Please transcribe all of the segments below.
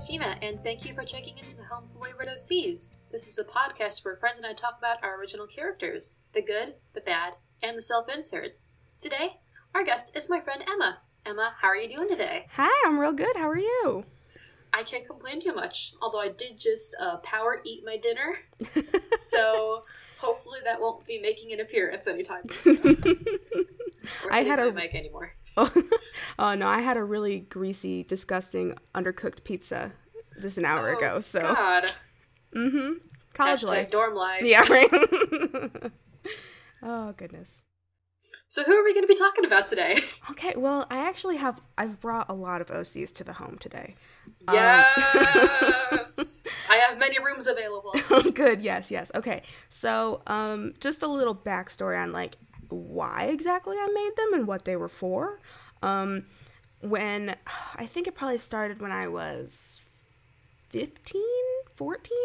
Christina, and thank you for checking into the Home for Wayward OCs. This is a podcast where friends and I talk about our original characters the good, the bad, and the self inserts. Today, our guest is my friend Emma. Emma, how are you doing today? Hi, I'm real good. How are you? I can't complain too much, although I did just uh, power eat my dinner, so hopefully that won't be making an appearance anytime soon. I had a- mic anymore. Oh, oh no, I had a really greasy, disgusting, undercooked pizza just an hour Oh, ago. So, God, mm-hmm. College Hashtag life. dorm life. Yeah, right. oh goodness. So who are we going to be talking about today? Okay, well, I actually have I've brought a lot of OCs to the home today. Um, Yes, I have many rooms available. Good, yes, yes. Okay. So, um just a little backstory on like why exactly I made them and what they were for. Um when I think it probably started when I was 15, 14.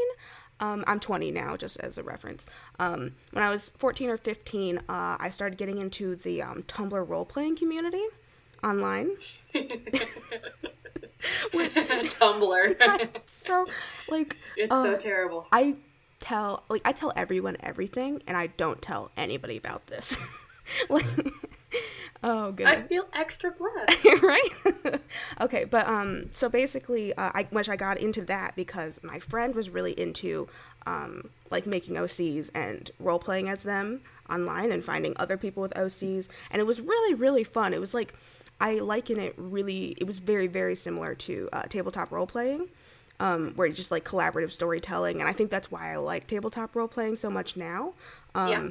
Um, I'm 20 now, just as a reference. Um, when I was 14 or 15, uh, I started getting into the um, Tumblr role playing community online. With Tumblr. So, like, it's uh, so terrible. I tell like I tell everyone everything, and I don't tell anybody about this. like, oh good. I feel extra blessed. right? okay, but um, so basically, uh, I which I got into that because my friend was really into um, like making OCs and role playing as them online and finding other people with OCs, and it was really really fun. It was like I liken it really. It was very very similar to uh, tabletop role playing um, where it's just like collaborative storytelling, and I think that's why I like tabletop role playing so much now. Um, Yeah.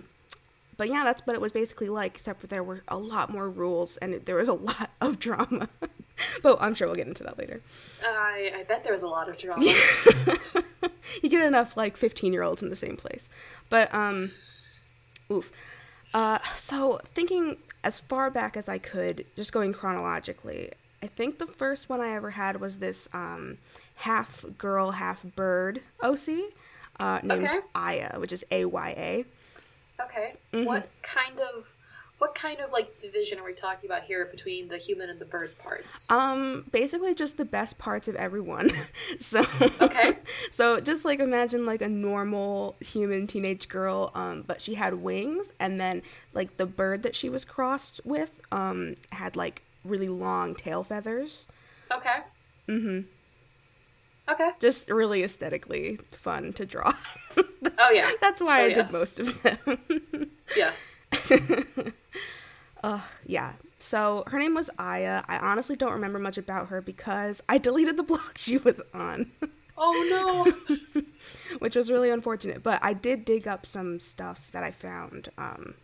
But yeah, that's what it was basically like, except for there were a lot more rules and it, there was a lot of drama. but I'm sure we'll get into that later. I, I bet there was a lot of drama. you get enough like 15 year olds in the same place. But um, oof. Uh, so thinking as far back as I could, just going chronologically, I think the first one I ever had was this um, half girl, half bird OC uh, named Okay. Aya, which is A Y A. Okay. Mm-hmm. What kind of what kind of like division are we talking about here between the human and the bird parts? Um, basically just the best parts of everyone. so Okay. so just like imagine like a normal human teenage girl, um, but she had wings, and then like the bird that she was crossed with, um, had like really long tail feathers. okay. Mm-hmm. Okay. Just really aesthetically fun to draw. Oh yeah. That's why Oh, I yes. did most of them. Yes. uh, yeah. So her name was Aya. I honestly don't remember much about her because I deleted the blog she was on. Oh no. which was really unfortunate. But I did dig up some stuff that I found um,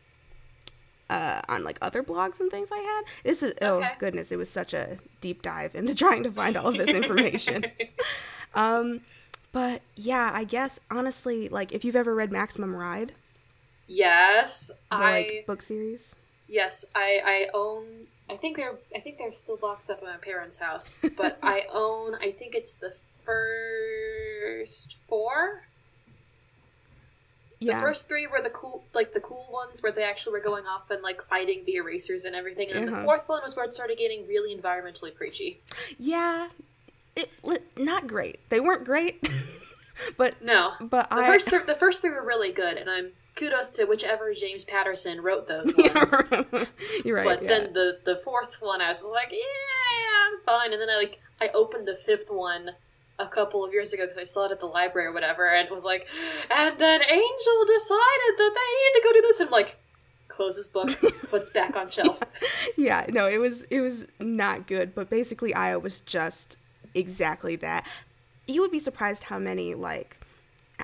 uh, on like other blogs and things I had. This is oh goodness, it was such a deep dive into trying to find all of this information. Um, but yeah, I guess honestly, like if you've ever read Maximum Ride, yes. the I like book series, yes. I I own. I think they're. I think they're still boxed up at my parents' house. But I own. I think it's the first four. yeah, The first three were the cool, like the cool ones where they actually were going off and like fighting the erasers and everything. And Uh-huh. the fourth one was where it started getting really environmentally preachy. yeah, it not great. They weren't great, but No, but the I first th- the first three were really good, and I'm kudos to whichever James Patterson wrote those ones. you're right. But yeah. then the the fourth one, I was like, yeah, I'm fine. And then I like I opened the fifth one a couple of years ago because I saw it at the library or whatever, and it was like, and then Angel decided that they need to go do this, and I'm like, closes book, puts back on shelf. yeah, no, it was it was not good, but basically Aya was just exactly that. You would be surprised how many like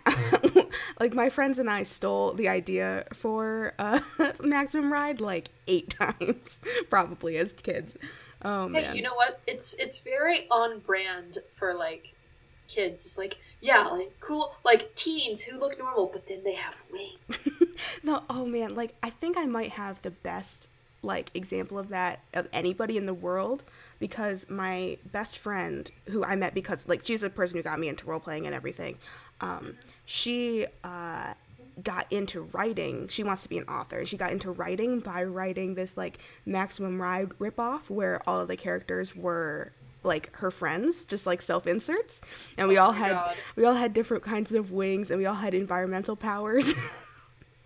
like my friends and I stole the idea for uh Maximum Ride like 8 times probably as kids. Oh Hey, man. you know what? It's it's very on brand for like kids. It's like yeah, like cool, like teens who look normal, but then they have wings. No, oh man, like I think I might have the best like example of that of anybody in the world because my best friend who I met because like she's the person who got me into role playing and everything. Um, she uh, got into writing. She wants to be an author. She got into writing by writing this like Maximum Ride ripoff where all of the characters were like her friends, just like self inserts, and we all Oh my had God. we all had different kinds of wings, and we all had environmental powers.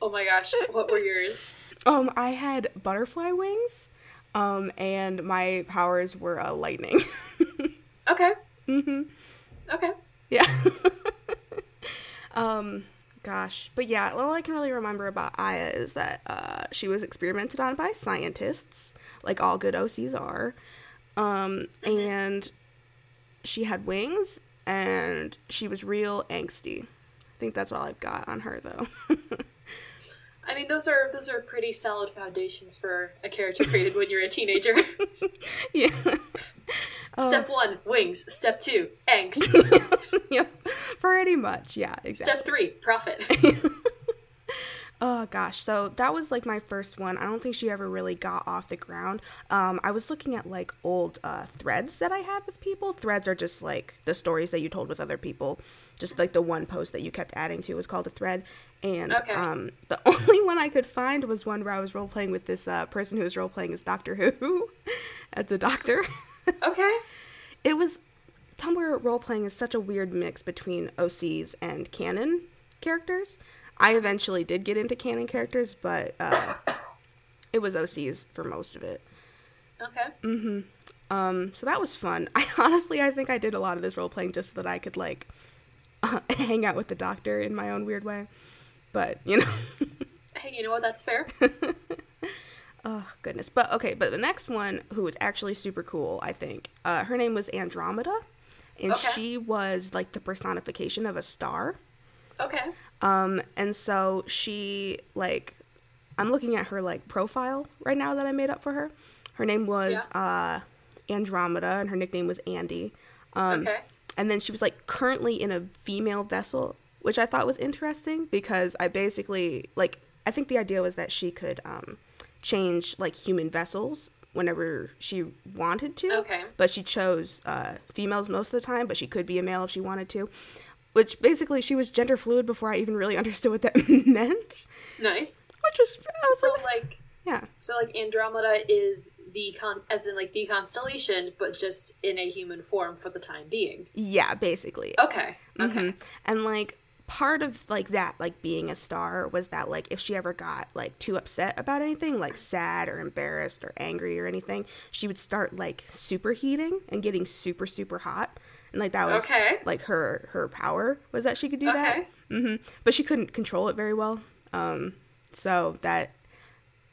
Oh my gosh, what were yours? Um, I had butterfly wings, um, and my powers were uh, lightning. Okay. hmm Okay. Yeah. um, gosh, but yeah, all I can really remember about Aya is that uh, she was experimented on by scientists, like all good OCs are, um, and she had wings, and she was real angsty. I think that's all I've got on her, though. I mean, those are those are pretty solid foundations for a character created when you're a teenager. yeah. Oh. Step one, wings. Step two, angst. yep. Pretty much. Yeah. Exactly. Step three, profit. Oh gosh, so that was like my first one. I don't think she ever really got off the ground. Um, I was looking at like old uh, threads that I had with people. Threads are just like the stories that you told with other people. Just like the one post that you kept adding to was called a thread. And Okay. um, the only one I could find was one where I was role playing with this uh, person who was role playing as Doctor Who, as the Doctor. Okay. it was Tumblr role playing is such a weird mix between OCs and canon characters. I eventually did get into canon characters, but uh, it was OCs for most of it. Okay. Um, so that was fun. I honestly, I think I did a lot of this role playing just so that I could like uh, hang out with the doctor in my own weird way. But you know, Hey, you know what? That's fair. oh goodness. But okay, but the next one, who was actually super cool, I think, uh, her name was Andromeda, and Okay. she was like the personification of a star. Okay. Um, and so she like I'm looking at her like profile right now that I made up for her. Her name was uh Andromeda and her nickname was Andy. Um Okay. and then she was like currently in a female vessel, which I thought was interesting because I basically like I think the idea was that she could um change like human vessels whenever she wanted to. Okay. But she chose uh females most of the time, but she could be a male if she wanted to. Which basically she was gender fluid before I even really understood what that meant. Nice. Which was was So like, like, yeah. so like Andromeda is the con, as in like the constellation, but just in a human form for the time being. Yeah, basically. Okay. Okay. Mhm. And like part of like that like being a star was that like if she ever got like too upset about anything like sad or embarrassed or angry or anything she would start like superheating and getting super super hot and like that was Okay. like her her power was that she could do Okay. that hmm but she couldn't control it very well um so that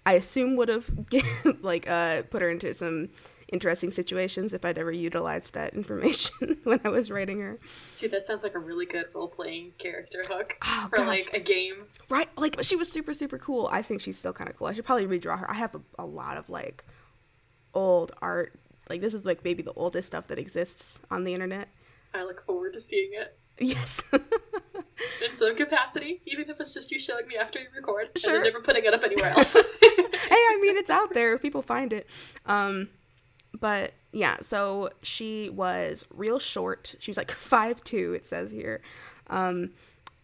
i assume would have like uh put her into some interesting situations if i'd ever utilized that information when i was writing her See, that sounds like a really good role playing character hook Oh, for gosh. like a game. Right, like she was super super cool. I think she's still kind of cool. I should probably redraw her. I have a, a lot of like old art. Like this is like maybe the oldest stuff that exists on the internet. I look forward to seeing it Yes. in some capacity, even if it's just you showing me after you record and Sure. then never putting it up anywhere else. hey, I mean it's out there if people find it. Um but yeah, so she was real short. She was like five two. it says here. Um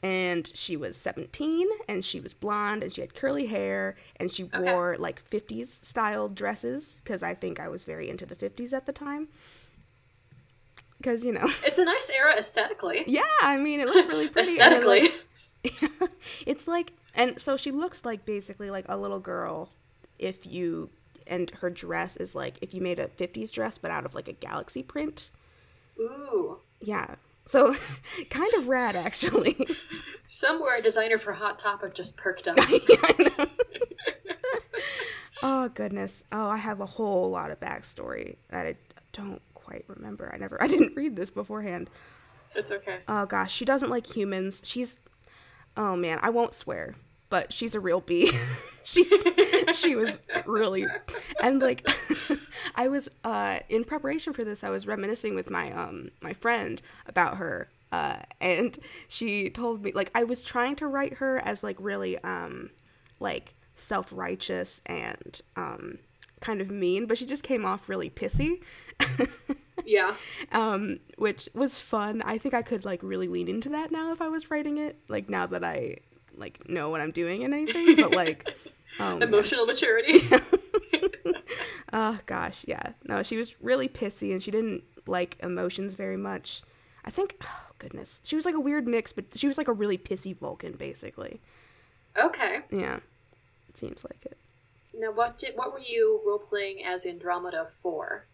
and she was 17 and she was blonde and she had curly hair and she Okay. wore like 50s style dresses because I think I was very into the 50s at the time. Because, you know, it's a nice era aesthetically. yeah, I mean, it looks really pretty. it, Aesthetically. like- it's like, and so she looks like basically like a little girl if you, and her dress is like if you made a 50s dress but out of like a galaxy print. Ooh. Yeah. So kind of rad actually. Somewhere a designer for Hot Topic just perked up. oh goodness. Oh, I have a whole lot of backstory that I don't quite remember. I never I didn't read this beforehand. it's okay. Oh gosh, she doesn't like humans. She's oh man, I won't swear, but she's a real bee. she's she was really and like I was uh in preparation for this, I was reminiscing with my um my friend about her. Uh, and she told me like I was trying to write her as like really um like self-righteous and um kind of mean, but she just came off really pissy. Yeah. um, which was fun. I think I could like really lean into that now if I was writing it. Like now that I like know what I'm doing and anything. But like, oh, man. Emotional maturity. oh gosh, yeah. No, she was really pissy and she didn't like emotions very much. I think, oh goodness, she was like a weird mix, but she was like a really pissy Vulcan, basically. Okay. Yeah, it seems like it. Now, what did what were you role playing as Andromeda for?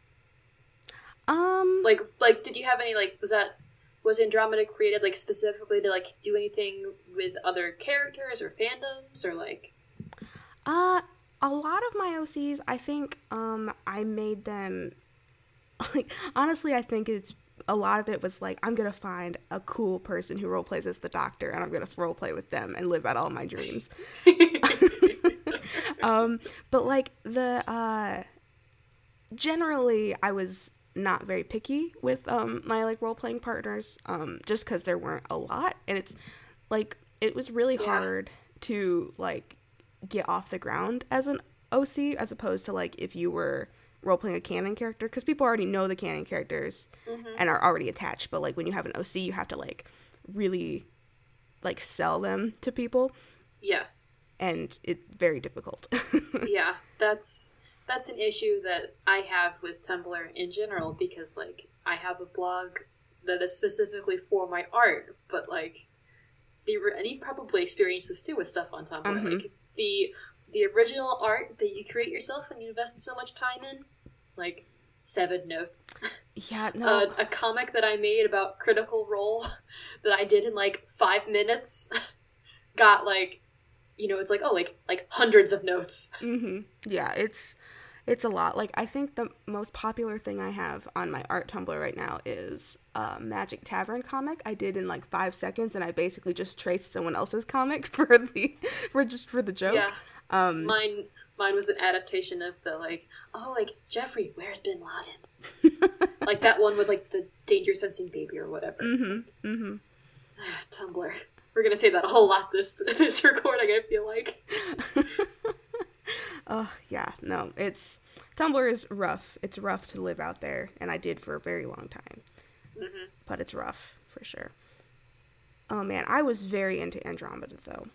Um, Like, like, did you have any like was that was Andromeda created like specifically to like do anything with other characters or fandoms or like? Uh, a lot of my OCs, I think, um, I made them. Like, honestly, I think it's a lot of it was like I'm gonna find a cool person who role plays as the Doctor, and I'm gonna role play with them and live out all my dreams. um, but like the uh, generally, I was not very picky with um my like role playing partners, um, just because there weren't a lot, and it's like it was really Yeah. hard to like get off the ground as an OC as opposed to like if you were role playing a canon character because people already know the canon characters and are already attached but like when you have an OC you have to like really like sell them to people yes. and it's very difficult. yeah, that's that's an issue that I have with Tumblr in general because like I have a blog that is specifically for my art, but like the and you've probably experienced this too with stuff on Tumblr, Mhm. like the the original art that you create yourself and you invest so much time in, like seven notes. yeah, no. a, a comic that I made about Critical Role that I did in like five minutes got like, you know, it's like oh, like like hundreds of notes. hmm Yeah, it's it's a lot. Like I think the most popular thing I have on my art Tumblr right now is a Magic Tavern comic I did in like five seconds, and I basically just traced someone else's comic for the for just for the joke. Yeah. Um, Mine mine was an adaptation of the like oh like Jeffrey, where's Bin Laden? like that one with like the danger sensing baby or whatever. mhm, mhm. Tumblr. We're gonna say that a whole lot this this recording. I feel like. Oh yeah, no, it's Tumblr is rough. It's rough to live out there, and I did for a very long time. hmm But it's rough for sure. Oh man, I was very into Andromeda though.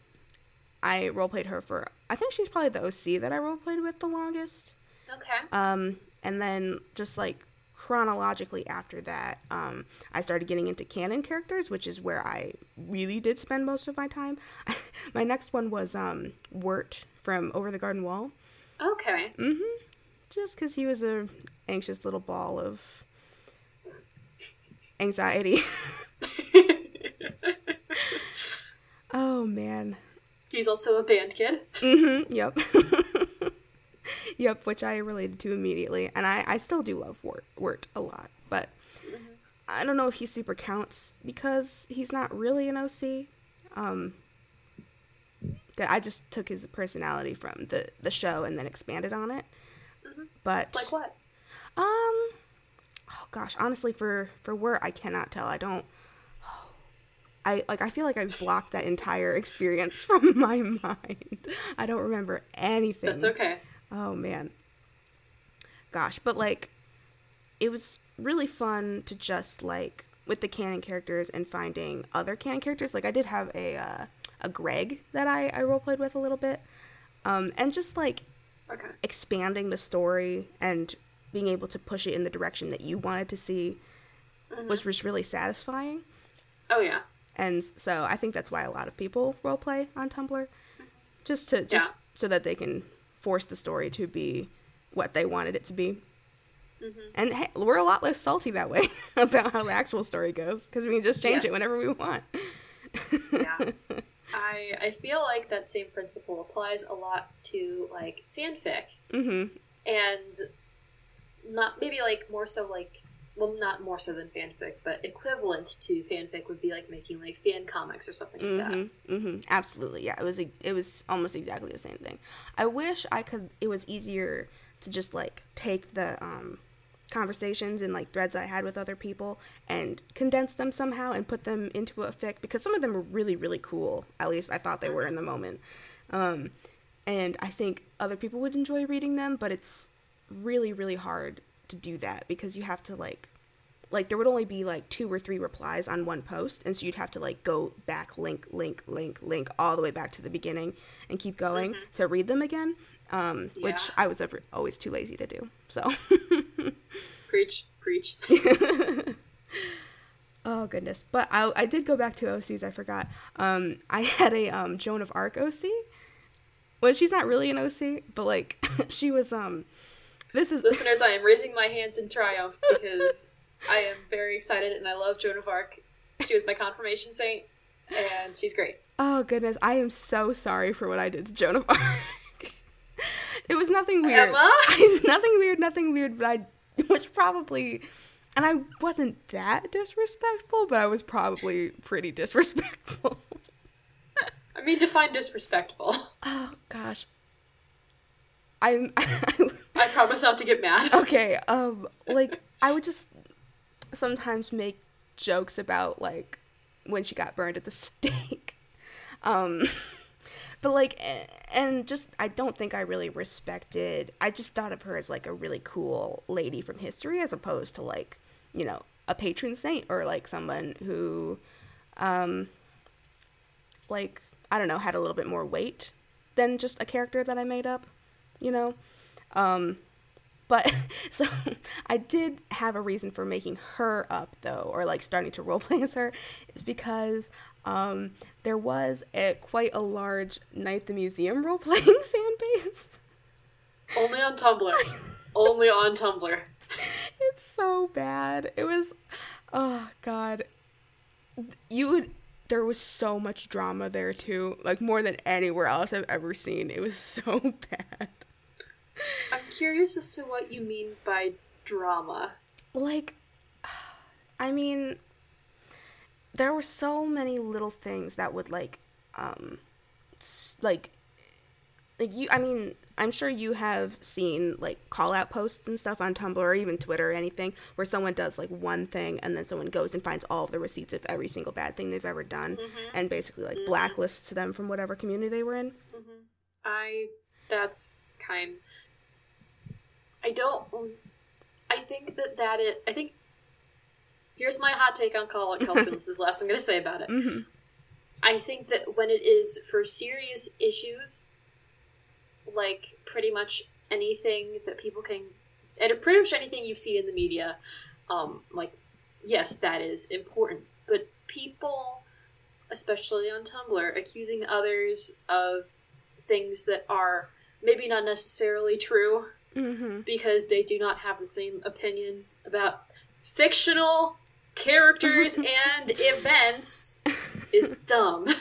I roleplayed her for I think she's probably the OC that I roleplayed with the longest. Okay. Um, and then just like chronologically after that, um, I started getting into canon characters, which is where I really did spend most of my time. my next one was um, Wirt from Over the Garden Wall. Okay. Mm-hmm. Just because he was a anxious little ball of anxiety. oh man. He's also a band kid. Mm-hmm. Yep. yep, which I related to immediately, and I I still do love Wirt Wirt a lot, but I don't know if he super counts because he's not really an OC. Um. That I just took his personality from the the show and then expanded on it. But Like what? um, oh gosh, honestly, for for Wirt, I cannot tell. I don't. I like. I feel like I've blocked that entire experience from my mind. I don't remember anything. That's okay. Oh man. Gosh, but like it was really fun to just like with the canon characters and finding other canon characters. Like I did have a uh, a Greg that I I roleplayed with a little bit. Um and just like Okay. expanding the story and being able to push it in the direction that you wanted to see was just really satisfying. Oh yeah. And so I think that's why a lot of people roleplay on Tumblr, just to just Yeah. so that they can force the story to be what they wanted it to be. And hey, we're a lot less salty that way about how the actual story goes because we can just change it whenever we want. Yeah. I I feel like that same principle applies a lot to like fanfic hmm and not maybe like more so like well not more so than fanfic but equivalent to fanfic would be like making like fan comics or something like that. hmm hmm Absolutely, yeah. It was it was almost exactly the same thing. I wish I could. It was easier to just like take the um, conversations and like threads I had with other people and condense them somehow and put them into a fic because some of them were really really cool. At least I thought they were in the moment. Um, and I think other people would enjoy reading them, but it's really really hard to do that because you have to like like there would only be like two or three replies on one post and so you'd have to like go back link link link link all the way back to the beginning and keep going to read them again um, which i was ever, always too lazy to do so Preach, preach. oh goodness! But I I did go back to OCs. I forgot. Um, I had a um Joan of Arc OC. Well, she's not really an OC, but like she was um. This is listeners. I am raising my hands in triumph because I am very excited and I love Joan of Arc. She was my confirmation saint, and she's great. Oh goodness, I am so sorry for what I did to Joan of Arc. It was nothing weird. I, nothing weird, nothing weird, but I was probably and I wasn't that disrespectful, but I was probably pretty disrespectful. I mean, define disrespectful. Oh gosh. I'm I promise not to get mad. Okay, um like I would just sometimes make jokes about like when she got burned at the stake. Um but like and just I don't think I really respected I just thought of her as like a really cool lady from history as opposed to like, you know, a patron saint or like someone who um like I don't know, had a little bit more weight than just a character that I made up, you know? Um but so I did have a reason for making her up though, or like starting to role roleplay as her, is because um, there was a quite a large Night at the Museum role playing fan base. Only on Tumblr. Only on Tumblr. It's so bad. It was, oh god, you would. There was so much drama there too, like more than anywhere else I've ever seen. It was so bad. I'm curious as to what you mean by drama. Like, I mean, there were so many little things that would like, um, like, like you. I mean, I'm sure you have seen like call out posts and stuff on Tumblr or even Twitter or anything where someone does like one thing and then someone goes and finds all of the receipts of every single bad thing they've ever done mm-hmm. and basically like mm-hmm. blacklists them from whatever community they were in. Mm-hmm. I that's kind I don't. I think that that it. I think. Here's my hot take on Call Out Culture. this is the last I'm going to say about it. Mm-hmm. I think that when it is for serious issues, like pretty much anything that people can, and pretty much anything you've seen in the media, um, like yes, that is important. But people, especially on Tumblr, accusing others of things that are maybe not necessarily true mm-hmm. because they do not have the same opinion about fictional characters and events is dumb.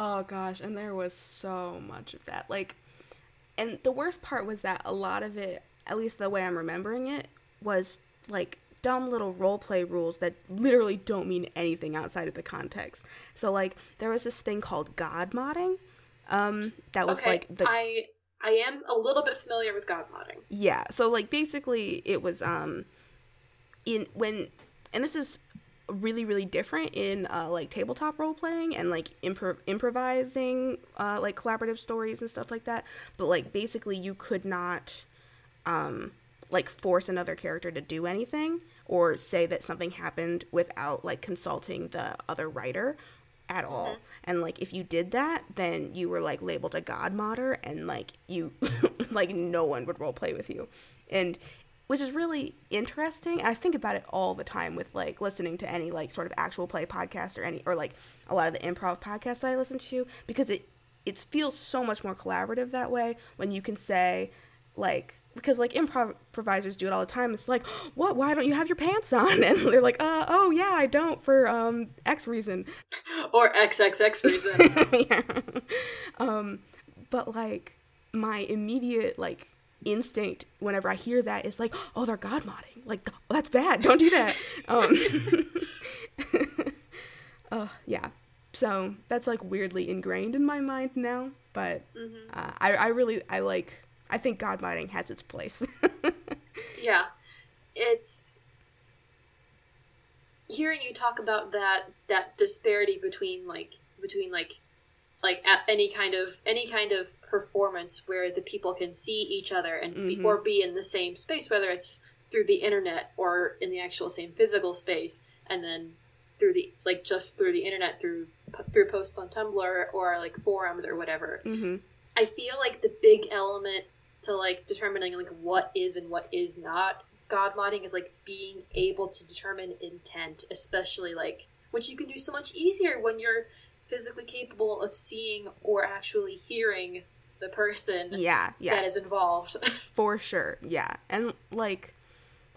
Oh gosh, and there was so much of that. Like and the worst part was that a lot of it, at least the way I'm remembering it, was like dumb little role play rules that literally don't mean anything outside of the context. So like there was this thing called god modding. Um that was okay, like the I I am a little bit familiar with god modding. Yeah. So like basically it was um in when and this is really really different in uh, like tabletop role playing and like impro- improvising uh, like collaborative stories and stuff like that but like basically you could not um like force another character to do anything or say that something happened without like consulting the other writer at all. Mm-hmm. And like if you did that, then you were like labeled a god modder and like you like no one would role play with you. And which is really interesting. I think about it all the time with like listening to any like sort of actual play podcast or any or like a lot of the improv podcasts I listen to because it it feels so much more collaborative that way when you can say like because like improvisers do it all the time. It's like, what? Why don't you have your pants on? And they're like, uh, oh yeah, I don't for um X reason, or XXX reason. yeah. Um, but like my immediate like instinct whenever I hear that is like, oh, they're god modding. Like, oh, that's bad. Don't do that. um, oh yeah. So that's like weirdly ingrained in my mind now. But mm-hmm. uh, I, I really I like I think god modding has its place. yeah. It's hearing you talk about that that disparity between like between like like any kind of any kind of performance where the people can see each other and mm-hmm. be, or be in the same space whether it's through the internet or in the actual same physical space and then through the like just through the internet through through posts on Tumblr or like forums or whatever. Mm-hmm. I feel like the big element to like determining like what is and what is not god modding is like being able to determine intent, especially like which you can do so much easier when you're physically capable of seeing or actually hearing the person Yeah, yeah. that is involved. For sure, yeah. And like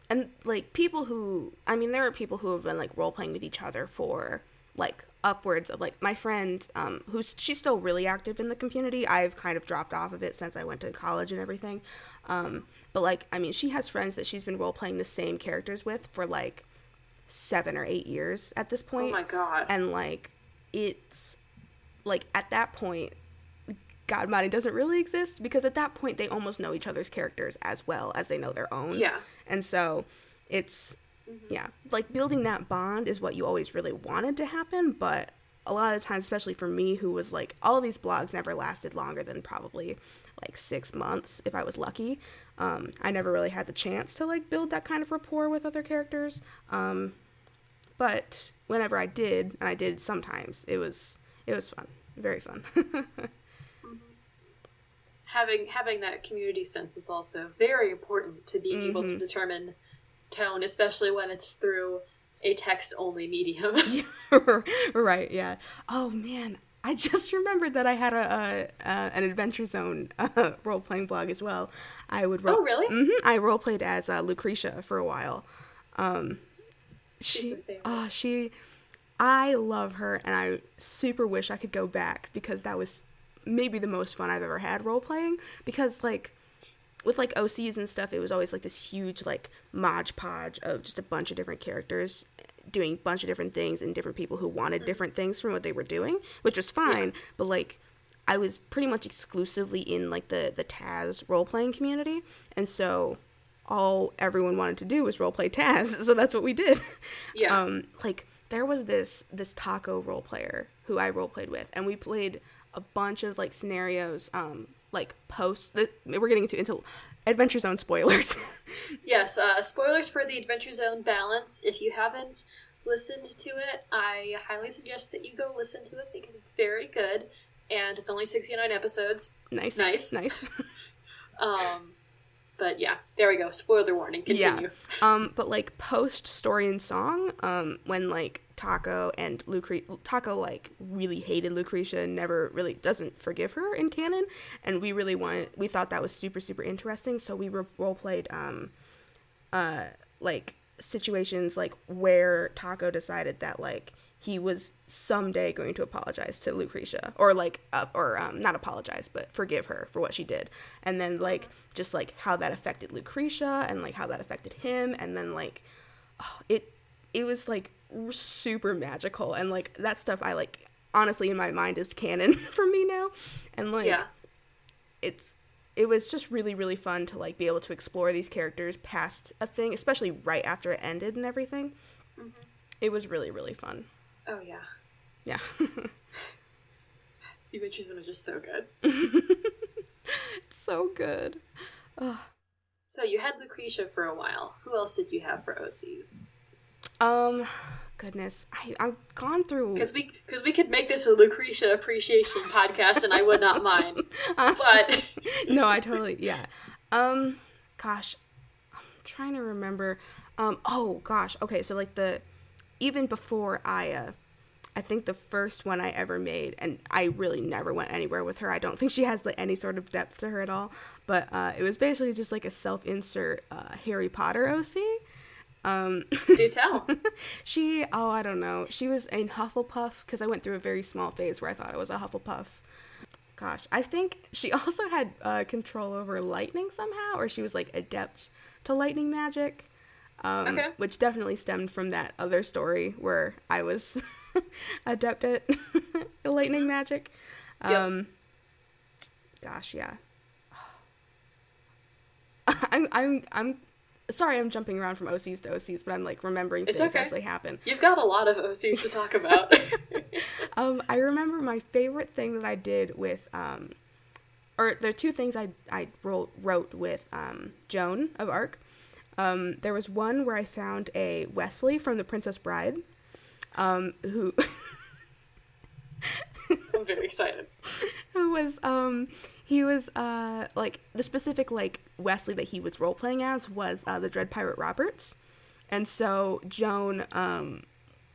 and like people who I mean there are people who have been like role playing with each other for like upwards of like my friend um who's she's still really active in the community. I've kind of dropped off of it since I went to college and everything. Um but like I mean she has friends that she's been role playing the same characters with for like 7 or 8 years at this point. oh my god. and like it's like at that point god modding doesn't really exist because at that point they almost know each other's characters as well as they know their own. Yeah. and so it's yeah like building that bond is what you always really wanted to happen but a lot of times especially for me who was like all these blogs never lasted longer than probably like six months if i was lucky. Um, i never really had the chance to like build that kind of rapport with other characters. Um, but whenever i did and i did sometimes it was it was fun. Very fun having having that community sense is also very important to being able Mm-hmm. to determine tone, especially when it's through a text only medium. right yeah oh man i just remembered that i had a, a, a an adventure zone uh, role-playing blog as well i would Oh, really? hmm i role-played as uh, lucretia for a while um she oh she i love her and i super wish i could go back because that was maybe the most fun i've ever had role-playing because like with like OCs and stuff, it was always like this huge like modge podge of just a bunch of different characters doing a bunch of different things and different people who wanted different things from what they were doing, which was fine. But like, I was pretty much exclusively in like the the Taz role playing community, and so all everyone wanted to do was role play Taz, so that's what we did. Yeah. Um, like there was this this Taako role player who I role played with, and we played a bunch of like scenarios. Um, like post. The, we're getting into into Adventure Zone spoilers. yes, uh, spoilers for the Adventure Zone balance. If you haven't listened to it, I highly suggest that you go listen to it because it's very good and it's only 69 episodes. nice, Nice. nice. Um, but yeah, there we go. Spoiler warning. Continue. Yeah. Um, but like post story and song, um, when like Taako and Lucre Taako like really hated Lucretia and never really doesn't forgive her in canon, and we really wanted we thought that was super super interesting, so we role played um, uh, like situations like where Taako decided that like he was someday going to apologize to Lucretia or like uh, or um, not apologize but forgive her for what she did. And then like just like how that affected Lucretia and like how that affected him. And then like oh, it it was like super magical and like that stuff I like honestly in my mind is canon for me now and like Yeah. it's it was just really really fun to like be able to explore these characters past a thing especially right after it ended and everything it was really really fun Oh yeah. yeah The Adventure Zone is just so good. so good So you had Lucretia for a while. Who else did you have for OCs? um goodness. I, i've gone through Because we because we could make this a Lucretia appreciation podcast, and I would not mind. But no i totally yeah. Um gosh i'm trying to remember. Um oh gosh. Okay so like the even before aya i think the first one i ever made and i really never went anywhere with her. I don't think she has like any sort of depth to her at all. But uh it was basically just like a self-insert uh harry potter oc um do tell. she oh i don't know she was in hufflepuff because i went through a very small phase where i thought i was a hufflepuff gosh i think she also had uh, control over lightning somehow or she was like adept to lightning magic um, Okay. which definitely stemmed from that other story where i was adept at lightning magic Yep. um gosh yeah i'm i'm i'm sorry i'm jumping around from ocs to ocs but i'm like remembering It's things okay. as they happen You've got a lot of OCs to talk about. um, I remember my favorite thing that I did with, um, or there are two things I I wrote, wrote with um, Joan of Arc. Um, there was one where I found a Westley from The Princess Bride, um, who I'm very excited. who was um, he was uh like the specific like Westley that he was role playing as was uh, the Dread Pirate Roberts, and so Joan um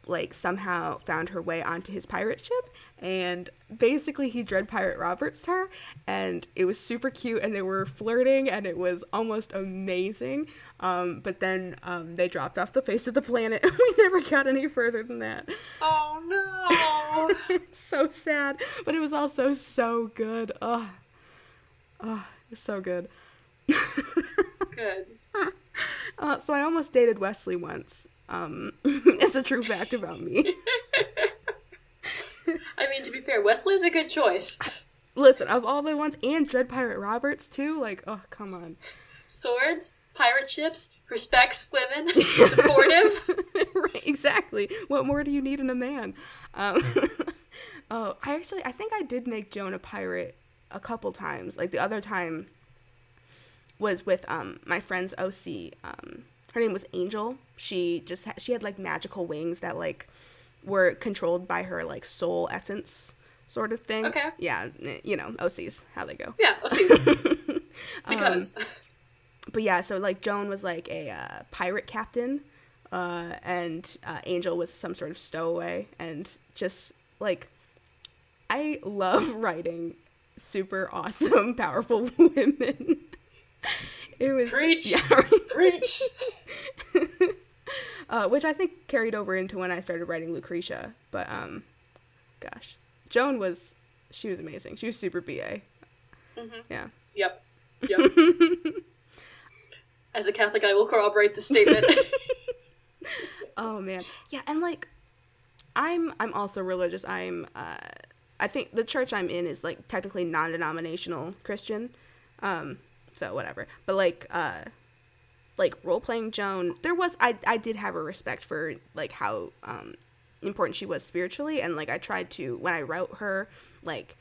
like somehow found her way onto his pirate ship and basically he dread pirate roberts her and it was super cute and they were flirting and it was almost amazing. Um, but then um, they dropped off the face of the planet. And we never got any further than that. Oh no. so sad. But it was also so good. Oh, oh so good Good. uh, so i almost dated westley once um, it's a true fact about me I mean, to be fair, Westley's a good choice. Listen, of all the ones, and Dread Pirate Roberts too. Like, oh come on. Swords, pirate ships, respects women, supportive. right, exactly. What more do you need in a man? Um, oh, I actually, I think I did make Joan a pirate a couple times. Like the other time was with um my friend's OC. Um, her name was Angel. She just ha- she had like magical wings that like were controlled by her like soul essence sort of thing. Okay. Yeah, you know, OCs, how they go. Yeah, let's see. because But yeah, so like Joan was like a uh, pirate captain, uh, and uh, Angel was some sort of stowaway, and just like I love writing super awesome, powerful women. it was Preach. yeah, right? preach. uh, which I think carried over into when I started writing Lucretia. But um, gosh, Joan was she was amazing. She was super ba. Mhm. Yeah. Yep. Yep. As a Catholic, I will corroborate this statement. Oh man, yeah, and like, I'm I'm also religious. I'm uh, I think the church I'm in is like technically non-denominational Christian, um, so whatever. But like, uh, like role playing Joan, there was I I did have a respect for like how um important she was spiritually, and like I tried to when I wrote her like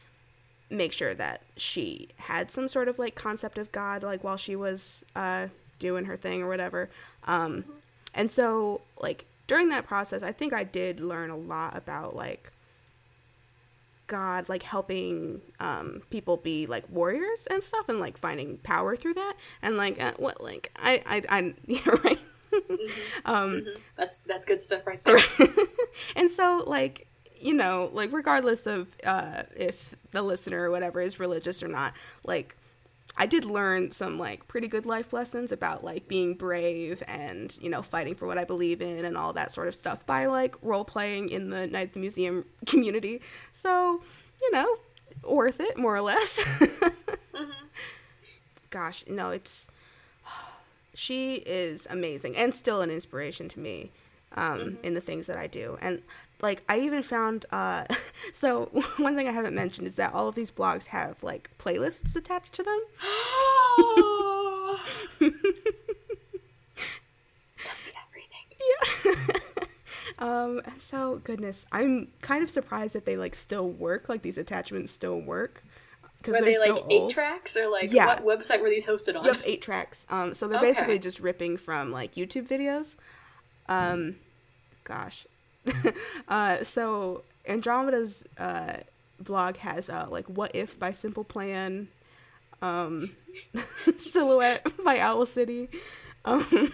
make sure that she had some sort of like concept of God like while she was uh doing her thing or whatever. Um and so like during that process I think I did learn a lot about like God like helping um people be like warriors and stuff and like finding power through that. And like uh, what like I I I yeah right. Um that's that's good stuff right there. and so like you know like regardless of uh if the listener or whatever is religious or not like i did learn some like pretty good life lessons about like being brave and you know fighting for what i believe in and all that sort of stuff by like role playing in the night at the museum community. So you know worth it more or less. Gosh no it's she is amazing and still an inspiration to me um, in the things that I do. And like I even found uh, so one thing I haven't mentioned is that all of these blogs have like playlists attached to them. Tell me everything. Yeah. um, and so goodness, I'm kind of surprised that they like still work. Like these attachments still work because Were they're they like so eight old. tracks or like Yeah. what website were these hosted on? Yep, eight tracks. Um, so they're Okay. basically just ripping from like YouTube videos. Um, gosh. uh, so Andromeda's uh, blog has uh, like "What If" by Simple Plan, um, "Silhouette" by Owl City. Um,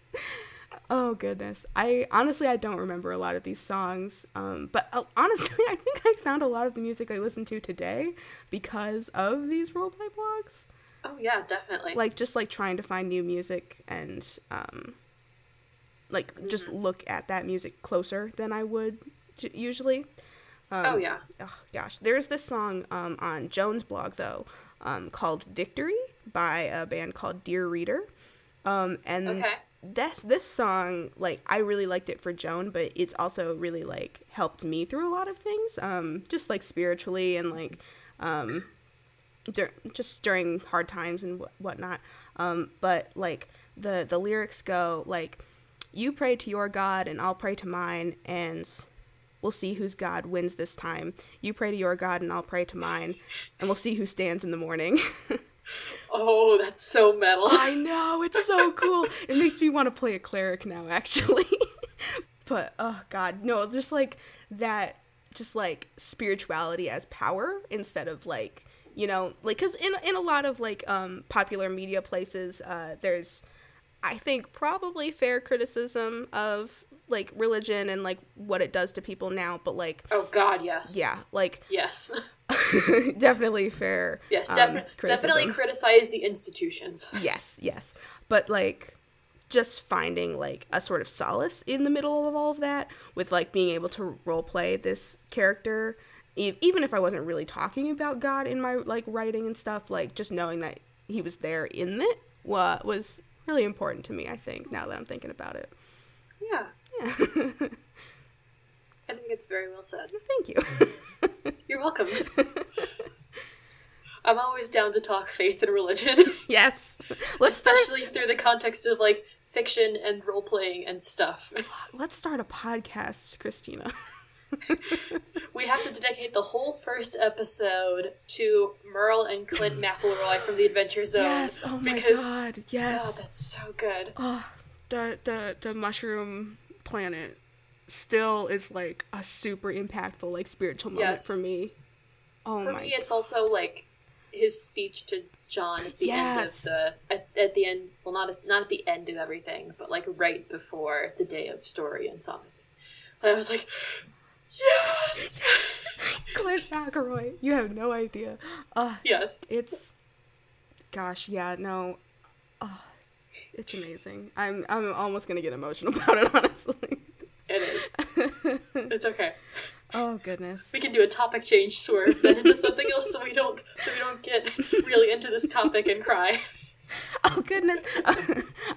oh goodness, I honestly I don't remember a lot of these songs. Um, but uh, honestly, I think I found a lot of the music I listened to today because of these roleplay blogs Oh yeah, definitely. like just like trying to find new music and um like just look at that music closer than I would j- usually. Um, oh yeah. oh gosh, there's this song um on Joan's blog though, um called Victory by a band called Dear Reader. Um and Okay. this this song like I really liked it for Joan, but it's also really like helped me through a lot of things. Um just like spiritually and like um dur- just during hard times and wh- whatnot. Um, but like the the lyrics go like, "You pray to your God and I'll pray to mine, and we'll see whose God wins this time. You pray to your God and I'll pray to mine, and we'll see who stands in the morning." Oh, that's so metal. I know it's so cool. it makes me want to play a cleric now, actually. but oh god, no, just like that, just like spirituality as power instead of like you know, like because in in a lot of like um popular media places, uh, there's I think probably fair criticism of like religion and like what it does to people now, but like Oh God, yes. yeah, like Yes. definitely fair. Yes. um, Defi- definitely criticize the institutions. Yes, yes. But like just finding like a sort of solace in the middle of all of that with like being able to role play this character e- even if I wasn't really talking about God in my like writing and stuff like just knowing that he was there in it wa- was really important to me I think now that I'm thinking about it. Yeah. Yeah. I think it's very well said. Thank you. You're welcome. I'm always down to talk faith and religion, yes. Let's start especially through the context of like fiction and role playing and stuff. let's start a podcast, Christina. We have to dedicate the whole first episode to Merle and Clint McElroy from the Adventure Zone. yes. Oh my because god. Yes. God, that's so good. Oh, the the the mushroom planet still is like a super impactful like spiritual moment Yes. for me. Oh For my me, it's also like his speech to John at the Yes. end of the at, at the end. Well, not at, not at the end of everything, but like right before the day of story and songs. I was like, yes, Clint McElroy. You have no idea. Uh, yes. it's gosh, yeah, no. Uh, it's amazing. I'm I'm almost gonna get emotional about it, honestly. It is. It's okay. oh goodness. We can do a topic change swerve then into something else, so we don't so we don't get really into this topic and cry. Oh goodness.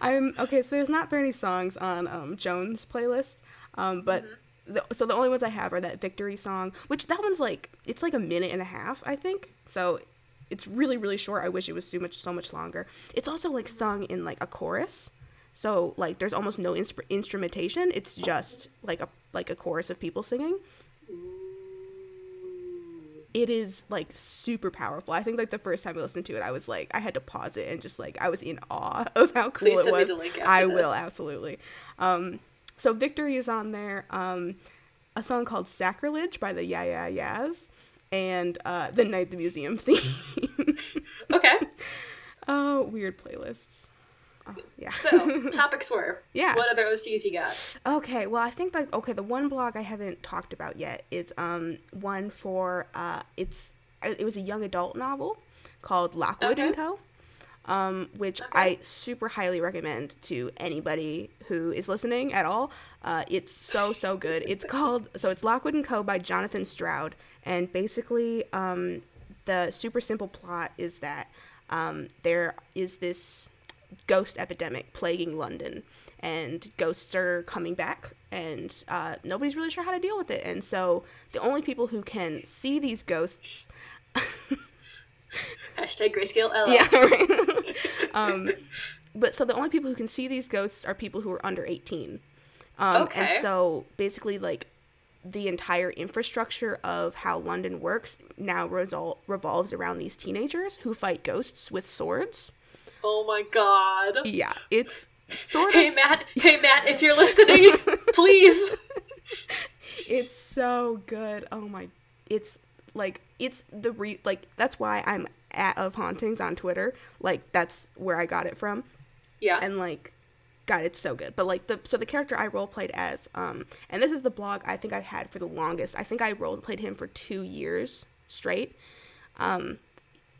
I'm okay. So there's not very many songs on um, Joan's playlist, um, but the, so the only ones I have are that victory song, which that one's like it's like a minute and a half, I think. So it's really really short. I wish it was so much so much longer. It's also like sung in like a chorus, so like there's almost no instru- instrumentation. It's just like a like a chorus of people singing. It is like super powerful. I think like the first time I listened to it, I was like I had to pause it and just like I was in awe of how cool Please it was. the link after I this. will absolutely. Um, so Victory is on there. Um, a song called Sacrilege by the Yeah Yeah Yeahs, and uh, the Night the Museum theme. Okay. oh, weird playlists. Oh, yeah. So, topics were Yeah. What other OCs you got? Okay, well, I think that okay, the one blog I haven't talked about yet is um one for uh it's it was a young adult novel called Lockwood and Co. Um, which. I super highly recommend to anybody who is listening at all. Uh, it's so so good. It's called so it's Lockwood and Co. by Jonathan Stroud, and basically um, the super simple plot is that um, there is this ghost epidemic plaguing London, and ghosts are coming back, and uh, nobody's really sure how to deal with it. And so the only people who can see these ghosts, Hashtag grayscale LL. yeah, right. um, but so the only people who can see these ghosts are people who are under eighteen. Um, And so basically, like the entire infrastructure of how London works now resol- revolves around these teenagers who fight ghosts with swords. Oh my god. Yeah, it's sort Hey of Matt, hey Matt, if you're listening, please. It's so good. Oh my, it's like it's the re like that's why I'm at of hauntings on Twitter. Like that's where I got it from, Yeah. and like, God, it's so good. But like the so the character I role played as, um, and this is the blog I think I've had for the longest. I think I role played him for two years straight. Um,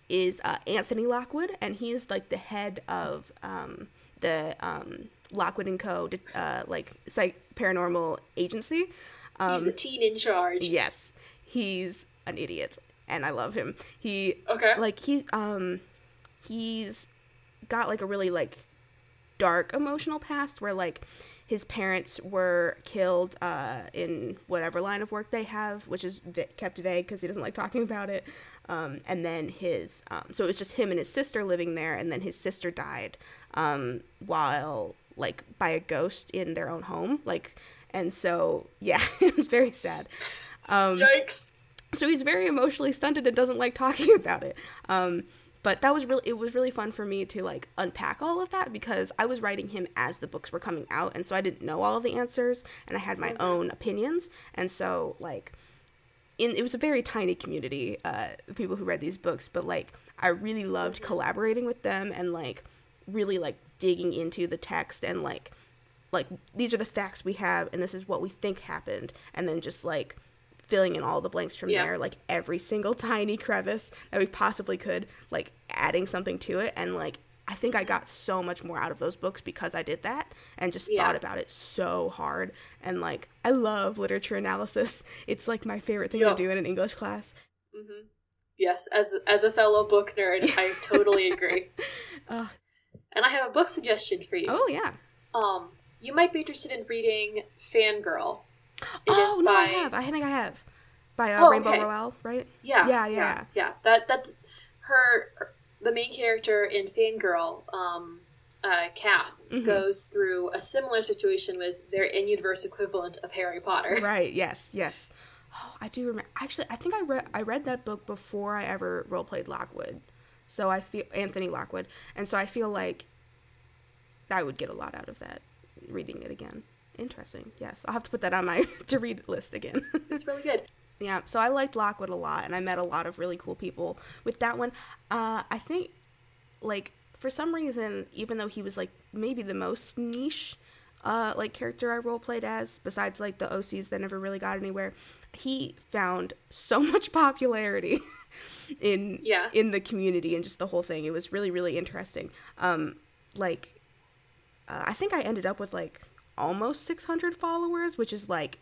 is uh, Anthony Lockwood, and he is like the head of um the um Lockwood and Co. Uh, like psych paranormal agency. Um, He's the teen in charge. Yes, he's an idiot, and I love him. He Okay. like he um he's got like a really like dark emotional past where like his parents were killed uh in whatever line of work they have, which is vi- kept vague because he doesn't like talking about it. Um, and then his um, so it was just him and his sister living there, and then his sister died um, while like by a ghost in their own home, like and so yeah, it was very sad. Um, Yikes. So he's very emotionally stunted and doesn't like talking about it. Um but that was really it was really fun for me to like unpack all of that because i was writing him as the books were coming out and so i didn't know all of the answers and i had my own opinions. And so like in it was a very tiny community, uh, people who read these books, but like I really loved collaborating with them and like really like digging into the text and like like these are the facts we have and this is what we think happened and then just like filling in all the blanks from Yeah. there like every single tiny crevice that we possibly could like adding something to it and like i think i got so much more out of those books because i did that and just Yeah. thought about it so hard and like i love literature analysis it's like my favorite thing Yeah. to do in an english class Mm-hmm. Yes, as as a fellow book nerd, I totally agree. Ugh. And I have a book suggestion for you. oh yeah Um, you might be interested in reading Fangirl. It oh no i have i think i have by uh, Oh, rainbow okay. royale right Yeah, Yeah, yeah, yeah. yeah. That that her the main character in Fangirl, um, uh, Cath, Mhm. goes through a similar situation with their in-universe equivalent of Harry Potter. right yes yes oh i do remember actually i think i read i read that book before i ever role played lockwood so i feel anthony lockwood and so i feel like i would get a lot out of that reading it again interesting. Yes. I'll have to put that on my to read list again. It's really good. yeah. So i liked lockwood a lot and i met a lot of really cool people with that one. Uh i think like for some reason even though he was like maybe the most niche uh like character i role played as besides like the ocs that never really got anywhere he found so much popularity in Yeah. in the community and just the whole thing. It was really really interesting. Um like uh, i think i ended up with like almost 600 followers which is like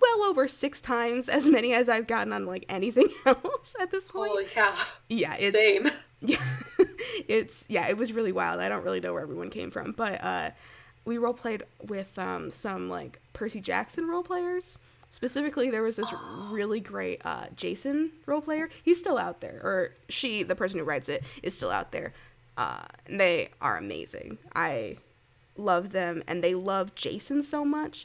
well over six times as many as I've gotten on like anything else at this point. Holy cow! yeah, it's Same. yeah, it's yeah, it was really wild. I don't really know where everyone came from, but uh, we role played with um, some like Percy Jackson role players. Specifically, there was this really great uh, Jason role player. He's still out there, or she, the person who writes it, is still out there. Uh, and they are amazing. I love them, and they love Jason so much,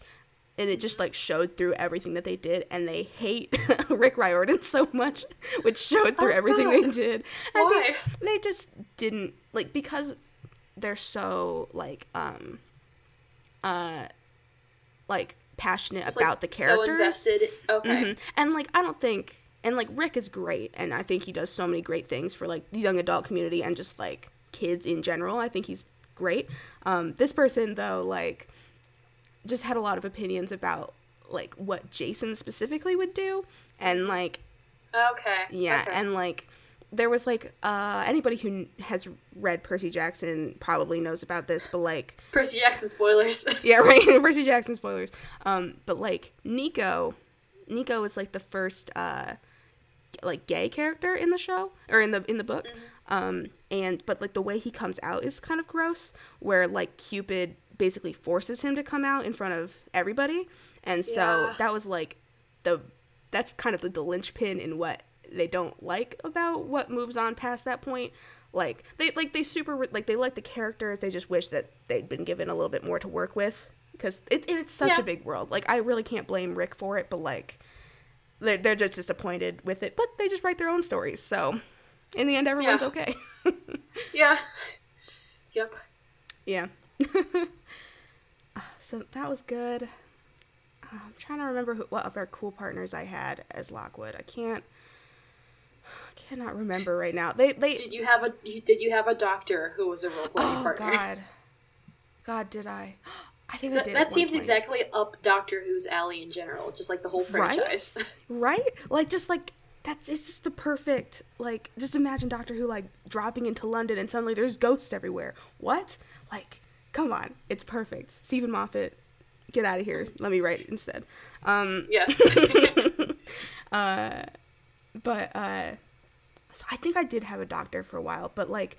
and it just like showed through everything that they did. And they hate Rick Riordan so much, which showed through Oh, everything they did. I Why? they just didn't like because they're so like um uh like passionate Just, about like, the characters So invested. Okay. Mhm. and like i don't think and like rick is great and i think he does so many great things for like the young adult community and just like kids in general i think he's great um this person though like just had a lot of opinions about like what jason specifically would do and like Okay. yeah, okay. and like there was like uh anybody who has read Percy Jackson probably knows about this, but like Percy Jackson spoilers. yeah, right, Percy Jackson spoilers. Um but like Nico Nico is like the first uh like gay character in the show or in the in the book. Um and but like the way he comes out is kind of gross where like Cupid basically forces him to come out in front of everybody. And so Yeah. that was like the that's kind of like the linchpin in what they don't like about what moves on past that point. Like they like they super like they like the characters. They just wish that they'd been given a little bit more to work with because it, it's such Yeah. a big world. Like I really can't blame Rick for it, but like they're, they're just disappointed with it. But they just write their own stories, so in the end, everyone's Yeah. okay. yeah. Yep. yeah. so that was good. I'm trying to remember who, what other cool partners I had as Lockwood. I can't. I cannot remember right now. They they Did you have a did you have a doctor who was a role playing Oh partner? God, God, did I? I think That, did. that seems point. exactly up Doctor Who's alley in general, just like the whole Right? franchise. right. Like just like that's it's just the perfect like. Just imagine Doctor Who like dropping into London and suddenly there's ghosts everywhere. What? Like, come on, it's perfect. Steven Moffat, get out of here. Let me write instead. Um, yes. uh, but uh, so I think I did have a doctor for a while, but like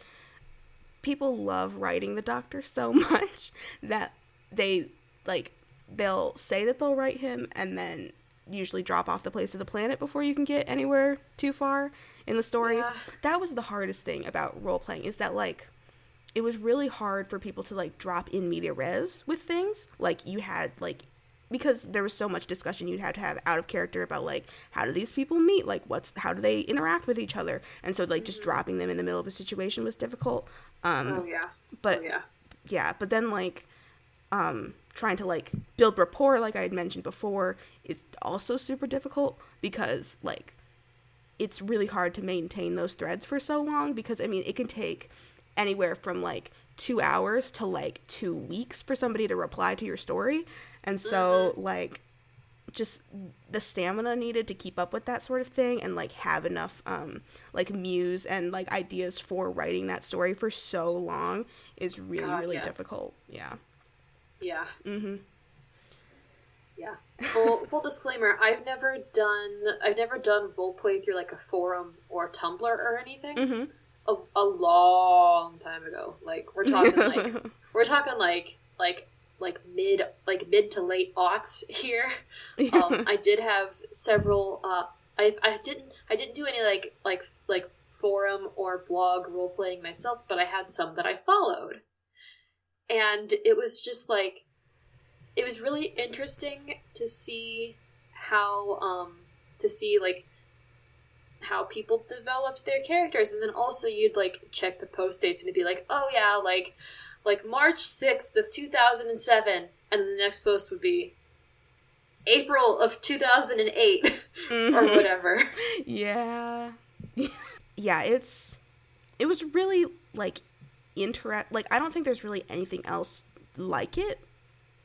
people love writing the doctor so much that they like they'll say that they'll write him and then usually drop off the place of the planet before you can get anywhere too far in the story. Yeah. That was the hardest thing about role playing is that like it was really hard for people to like drop in media res with things. Like you had like because there was so much discussion you'd have to have out of character about like how do these people meet like what's how do they interact with each other and so like just dropping them in the middle of a situation was difficult um oh yeah. but oh yeah. yeah but then like um trying to like build rapport, like I had mentioned before, is also super difficult because like it's really hard to maintain those threads for so long because I mean it can take anywhere from like two hours to like two weeks for somebody to reply to your story. And so mm-hmm. like just the stamina needed to keep up with that sort of thing and like have enough um like muse and like ideas for writing that story for so long is really God, really yes. difficult yeah yeah mm-hmm yeah full full disclaimer i've never done i've never done role play through like a forum or tumblr or anything mm-hmm. a, a long time ago like we're talking like we're talking like like like mid like mid to late aughts here. Um, I did have several. Uh, I I didn't I didn't do any like like like forum or blog role playing myself, but I had some that I followed, and it was just like it was really interesting to see how um to see like how people developed their characters and then also you'd like check the post dates and it'd be like oh yeah like like March 6th of 2007 and the next post would be April of 2008 mm-hmm. or whatever. Yeah. yeah, it's it was really like interact like I don't think there's really anything else like it.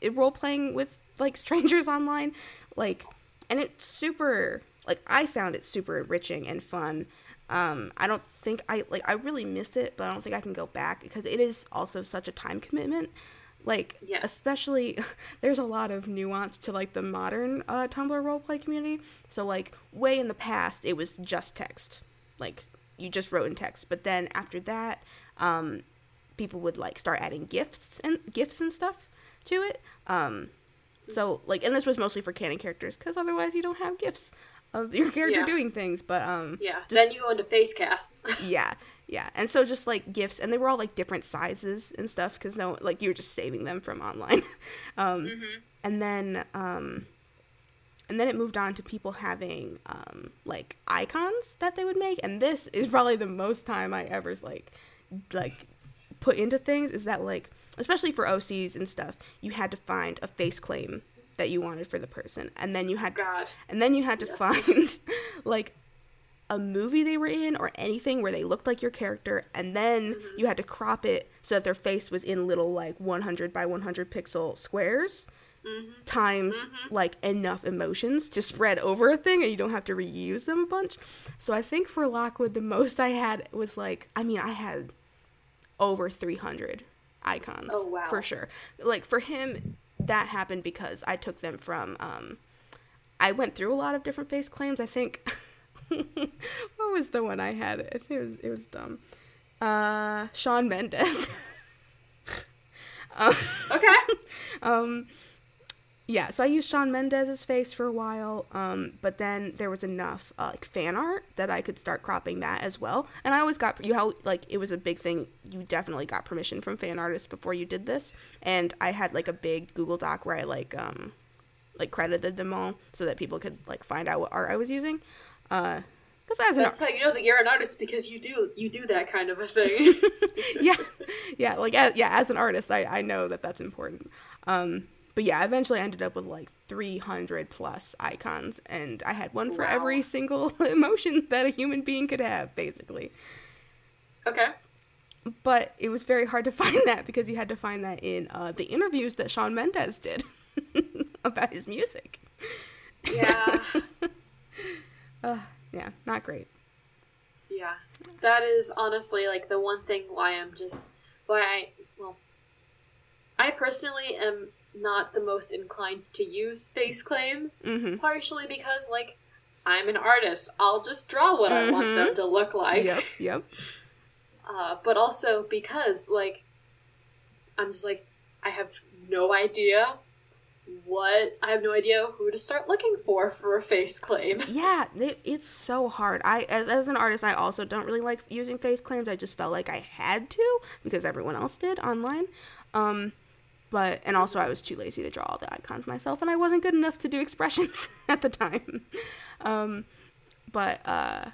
It role playing with like strangers online like and it's super like I found it super enriching and fun um, I don't think I like I really miss it, but I don't think I can go back because it is also such a time commitment. Like yes. especially there's a lot of nuance to like the modern uh, Tumblr roleplay community. So like way in the past it was just text. Like you just wrote in text. But then after that, um, people would like start adding gifs and gifs and stuff to it. Um, so like and this was mostly for canon characters because otherwise you don't have gifs of your character yeah. doing things. But um, yeah. Just, then you go into face casts. yeah, yeah, and so just like gifs, and they were all like different sizes and stuff because no, like you were just saving them from online. um, mm-hmm. and then um, and then it moved on to people having um like icons that they would make, and this is probably the most time I ever like like put into things is that like especially for OCs and stuff, you had to find a face claim that you wanted for the person and then you had God. and then you had to yes. find like a movie they were in or anything where they looked like your character and then mm-hmm. you had to crop it so that their face was in little like 100 by 100 pixel squares mm-hmm. times mm-hmm. like enough emotions to spread over a thing and you don't have to reuse them a bunch so i think for lockwood the most i had was like i mean i had over 300 icons oh, wow. for sure like for him that happened because I took them from. Um, I went through a lot of different face claims. I think. what was the one I had? I think it was it was dumb. Uh, Shawn Mendes. um, okay. um, yeah, so I used Shawn Mendes's face for a while, um, but then there was enough uh, like fan art that I could start cropping that as well. And I always got you how like it was a big thing. You definitely got permission from fan artists before you did this, and I had like a big Google Doc where I like um like credited them all so that people could like find out what art I was using. Uh, because as that's an, how you know that you're an artist because you do you do that kind of a thing. yeah, yeah, like as, yeah, as an artist, I I know that that's important. Um, but yeah, eventually I ended up with like 300 plus icons, and I had one for wow. every single emotion that a human being could have, basically. Okay. But it was very hard to find that because you had to find that in uh, the interviews that Shawn Mendes did about his music. Yeah. uh, yeah, not great. Yeah. That is honestly like the one thing why I'm just why I well I personally am not the most inclined to use face claims, mm-hmm. partially because like I'm an artist. I'll just draw what mm-hmm. I want them mm-hmm. to look like. Yep, yep. Uh, but also because like I'm just like I have no idea what I have no idea who to start looking for for a face claim. Yeah, it, it's so hard. I as as an artist, I also don't really like using face claims. I just felt like I had to because everyone else did online. Um, but and also I was too lazy to draw all the icons myself, and I wasn't good enough to do expressions at the time. Um, but uh,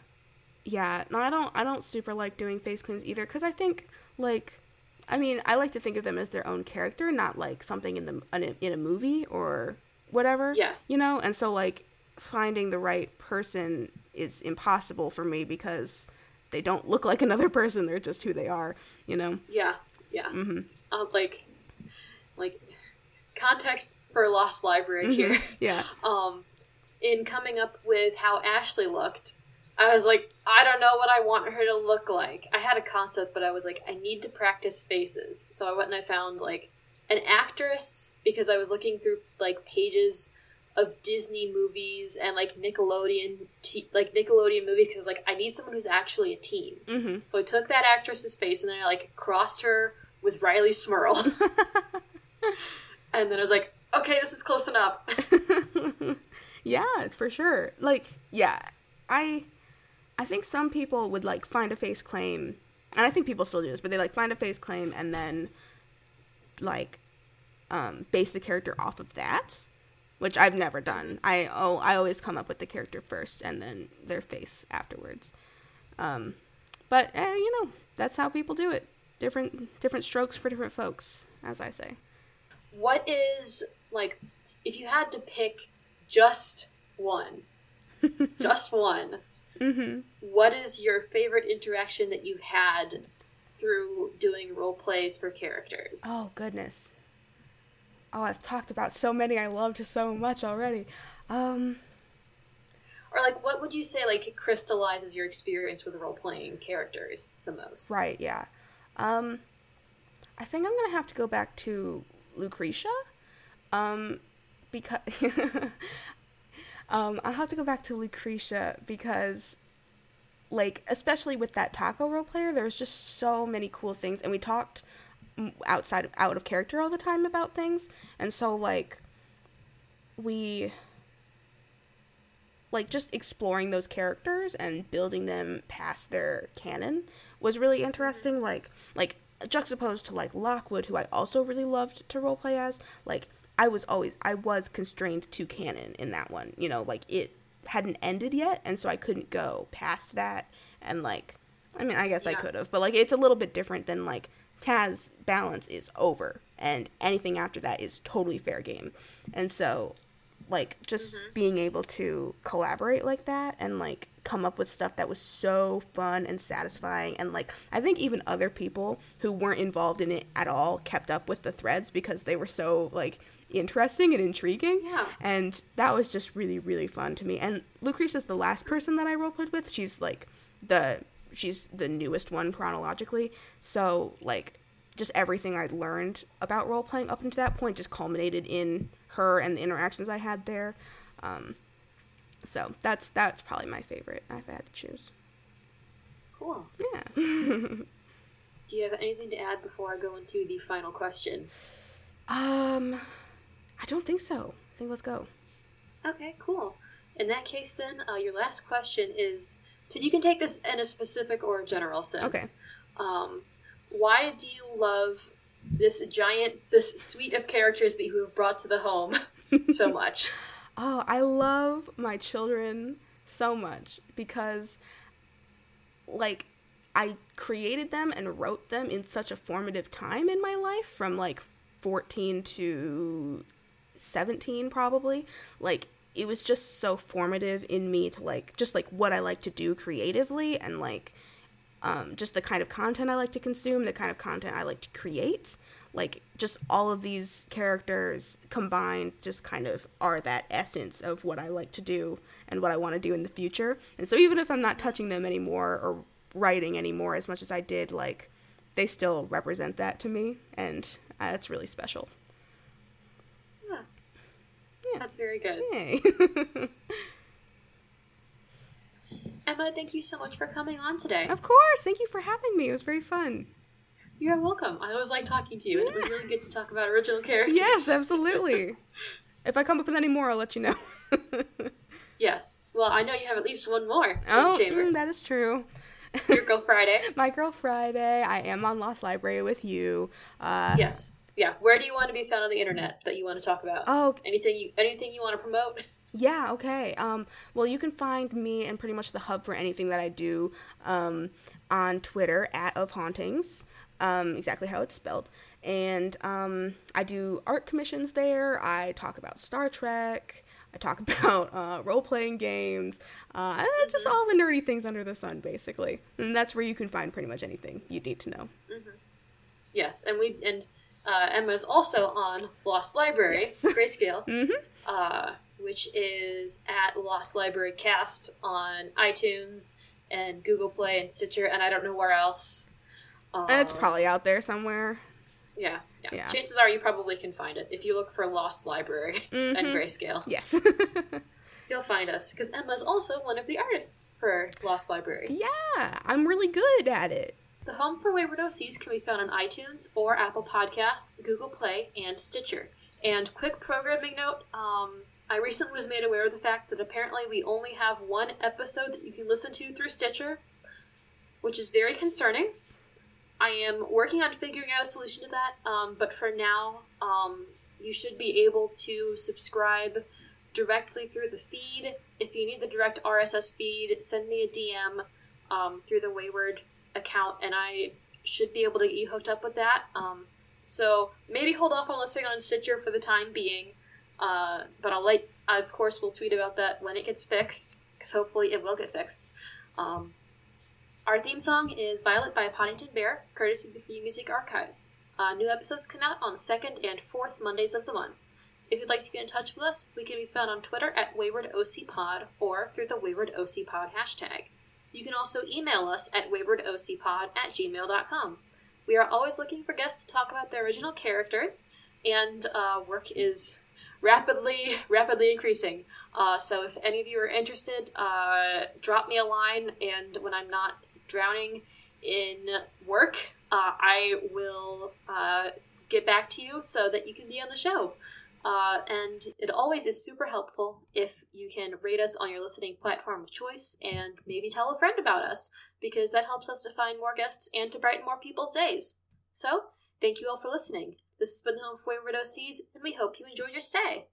yeah, no, I don't I don't super like doing face claims either because I think like I mean, I like to think of them as their own character, not like something in the in a, movie or whatever. Yes. You know, and so like finding the right person is impossible for me because they don't look like another person. They're just who they are. You know. Yeah, yeah. Mm-hmm. Um, like, like context for Lost Library here. Yeah. Um, in coming up with how Ashley looked, I was like, I don't know what I want her to look like. I had a concept, but I was like, I need to practice faces. So I went and I found like an actress because I was looking through like pages of Disney movies and like Nickelodeon, t- like Nickelodeon movies. Because I was like, I need someone who's actually a teen. Mhm. So I took that actress's face and then I like crossed her with Riley Smurl. and then I was like, okay, this is close enough. yeah, for sure. Like, yeah, I, I think some people would like find a face claim, and I think people still do this, but they like find a face claim and then, like, um, base the character off of that, which I've never done. I oh, I always come up with the character first and then their face afterwards. Um, but eh, you know, that's how people do it. Different different strokes for different folks, as I say. What is like if you had to pick just one, just one, Mm-hmm. what is your favorite interaction that you've had through doing role plays for characters? Oh goodness. Oh, I've talked about so many I loved so much already. Um, Or like what would you say like crystallizes your experience with role playing characters the most? right, yeah. Um, I think I'm gonna have to go back to Lucretia. Um, because um, I'll have to go back to Lucretia because, like, especially with that Taako role player, there was just so many cool things, and we talked outside of, out of character all the time about things, and so like we like just exploring those characters and building them past their canon was really interesting like like juxtaposed to like lockwood who i also really loved to roleplay as like i was always i was constrained to canon in that one you know like it hadn't ended yet and so i couldn't go past that and like i mean i guess i could have but like it's a little bit different than like taz balance is over and anything after that is totally fair game and so like just mm-hmm. being able to collaborate like that and like come up with stuff that was so fun and satisfying. And like i think even other people who weren't involved in it at all kept up with the threads because they were so like interesting and intriguing. Yeah. and that was just really really fun to me. And lucretia's the last person that i roleplayed with. She's like the she's the newest one chronologically. So like just everything i'd learned about role playing up until that point just culminated in her and the interactions i had there um, so that's that's probably my favorite if i had to choose Cool. yeah Do you have anything to add before I go into the final question? um i don't think so i think let's go Okay, cool. In that case, then, uh, your last question is so you can take this in a specific or a general sense. Okay. Um, why do you love this giant, this suite of characters that you have brought to the home so much? Oh, I love my children so much because, like, I created them and wrote them in such a formative time in my life from like 14 to 17, probably. Like, it was just so formative in me to like, just like what I like to do creatively and like, um, just the kind of content I like to consume, the kind of content I like to create. Like, just all of these characters combined just kind of are that essence of what I like to do and what I want to do in the future. And so, even if I'm not touching them anymore or writing anymore as much as I did, like, they still represent that to me. And uh, that's really special. Yeah. Yeah. That's very good. Yay. Emma, thank you so much for coming on today. of course. Thank you for having me. It was very fun. You're welcome. I always like talking to you, and it was really good to talk about original characters. Yes, absolutely. if I come up with any more, I'll let you know. Yes. Well, I know you have at least one more oh, mm, that is true. Your Girl Friday. My Girl Friday. I am on Lost Library with you. Uh, Yes. Yeah. Where do you want to be found on the internet that you want to talk about? Oh, Anything you anything you want to promote? Yeah, okay. Um, well, you can find me and pretty much the hub for anything that I do um, on Twitter at of hauntings. um, exactly how it's spelled. And um, I do art commissions there. I talk about Star Trek. I talk about uh, role playing games, uh, just all the nerdy things under the sun, basically. And that's where you can find pretty much anything you need to know. Mm-hmm. Yes, and we and uh, Emma's also on Lost Library, yes. Grayscale, mm-hmm. uh, which is at Lost Library Cast on iTunes and Google Play and Stitcher, and I don't know where else. Um, it's probably out there somewhere. Yeah, yeah, yeah. Chances are you probably can find it if you look for Lost Library mm-hmm. and Grayscale. Yes. You'll find us because Emma's also one of the artists for Lost Library. Yeah, I'm really good at it. The Home for Wayward OCs can be found on iTunes or Apple Podcasts, Google Play, and Stitcher. And quick programming note um, I recently was made aware of the fact that apparently we only have one episode that you can listen to through Stitcher, which is very concerning. I am working on figuring out a solution to that, um, but for now, um, you should be able to subscribe directly through the feed. If you need the direct RSS feed, send me a DM um, through the Wayward account, and I should be able to get you hooked up with that. Um, so maybe hold off on listening on Stitcher for the time being, uh, but I'll let. Of course, we'll tweet about that when it gets fixed, because hopefully it will get fixed. Um, our theme song is Violet by Podington Bear, courtesy of the Free Music Archives. Uh, new episodes come out on second and fourth Mondays of the month. If you'd like to get in touch with us, we can be found on Twitter at WaywardOCPod or through the WaywardOCPod hashtag. You can also email us at waywardocpod at gmail.com. We are always looking for guests to talk about their original characters, and uh, work is rapidly, rapidly increasing. Uh, so if any of you are interested, uh, drop me a line, and when I'm not drowning in work, uh, I will uh, get back to you so that you can be on the show. Uh, and it always is super helpful if you can rate us on your listening platform of choice and maybe tell a friend about us, because that helps us to find more guests and to brighten more people's days. So, thank you all for listening. This has been Home for Wayward OCs, and we hope you enjoyed your stay.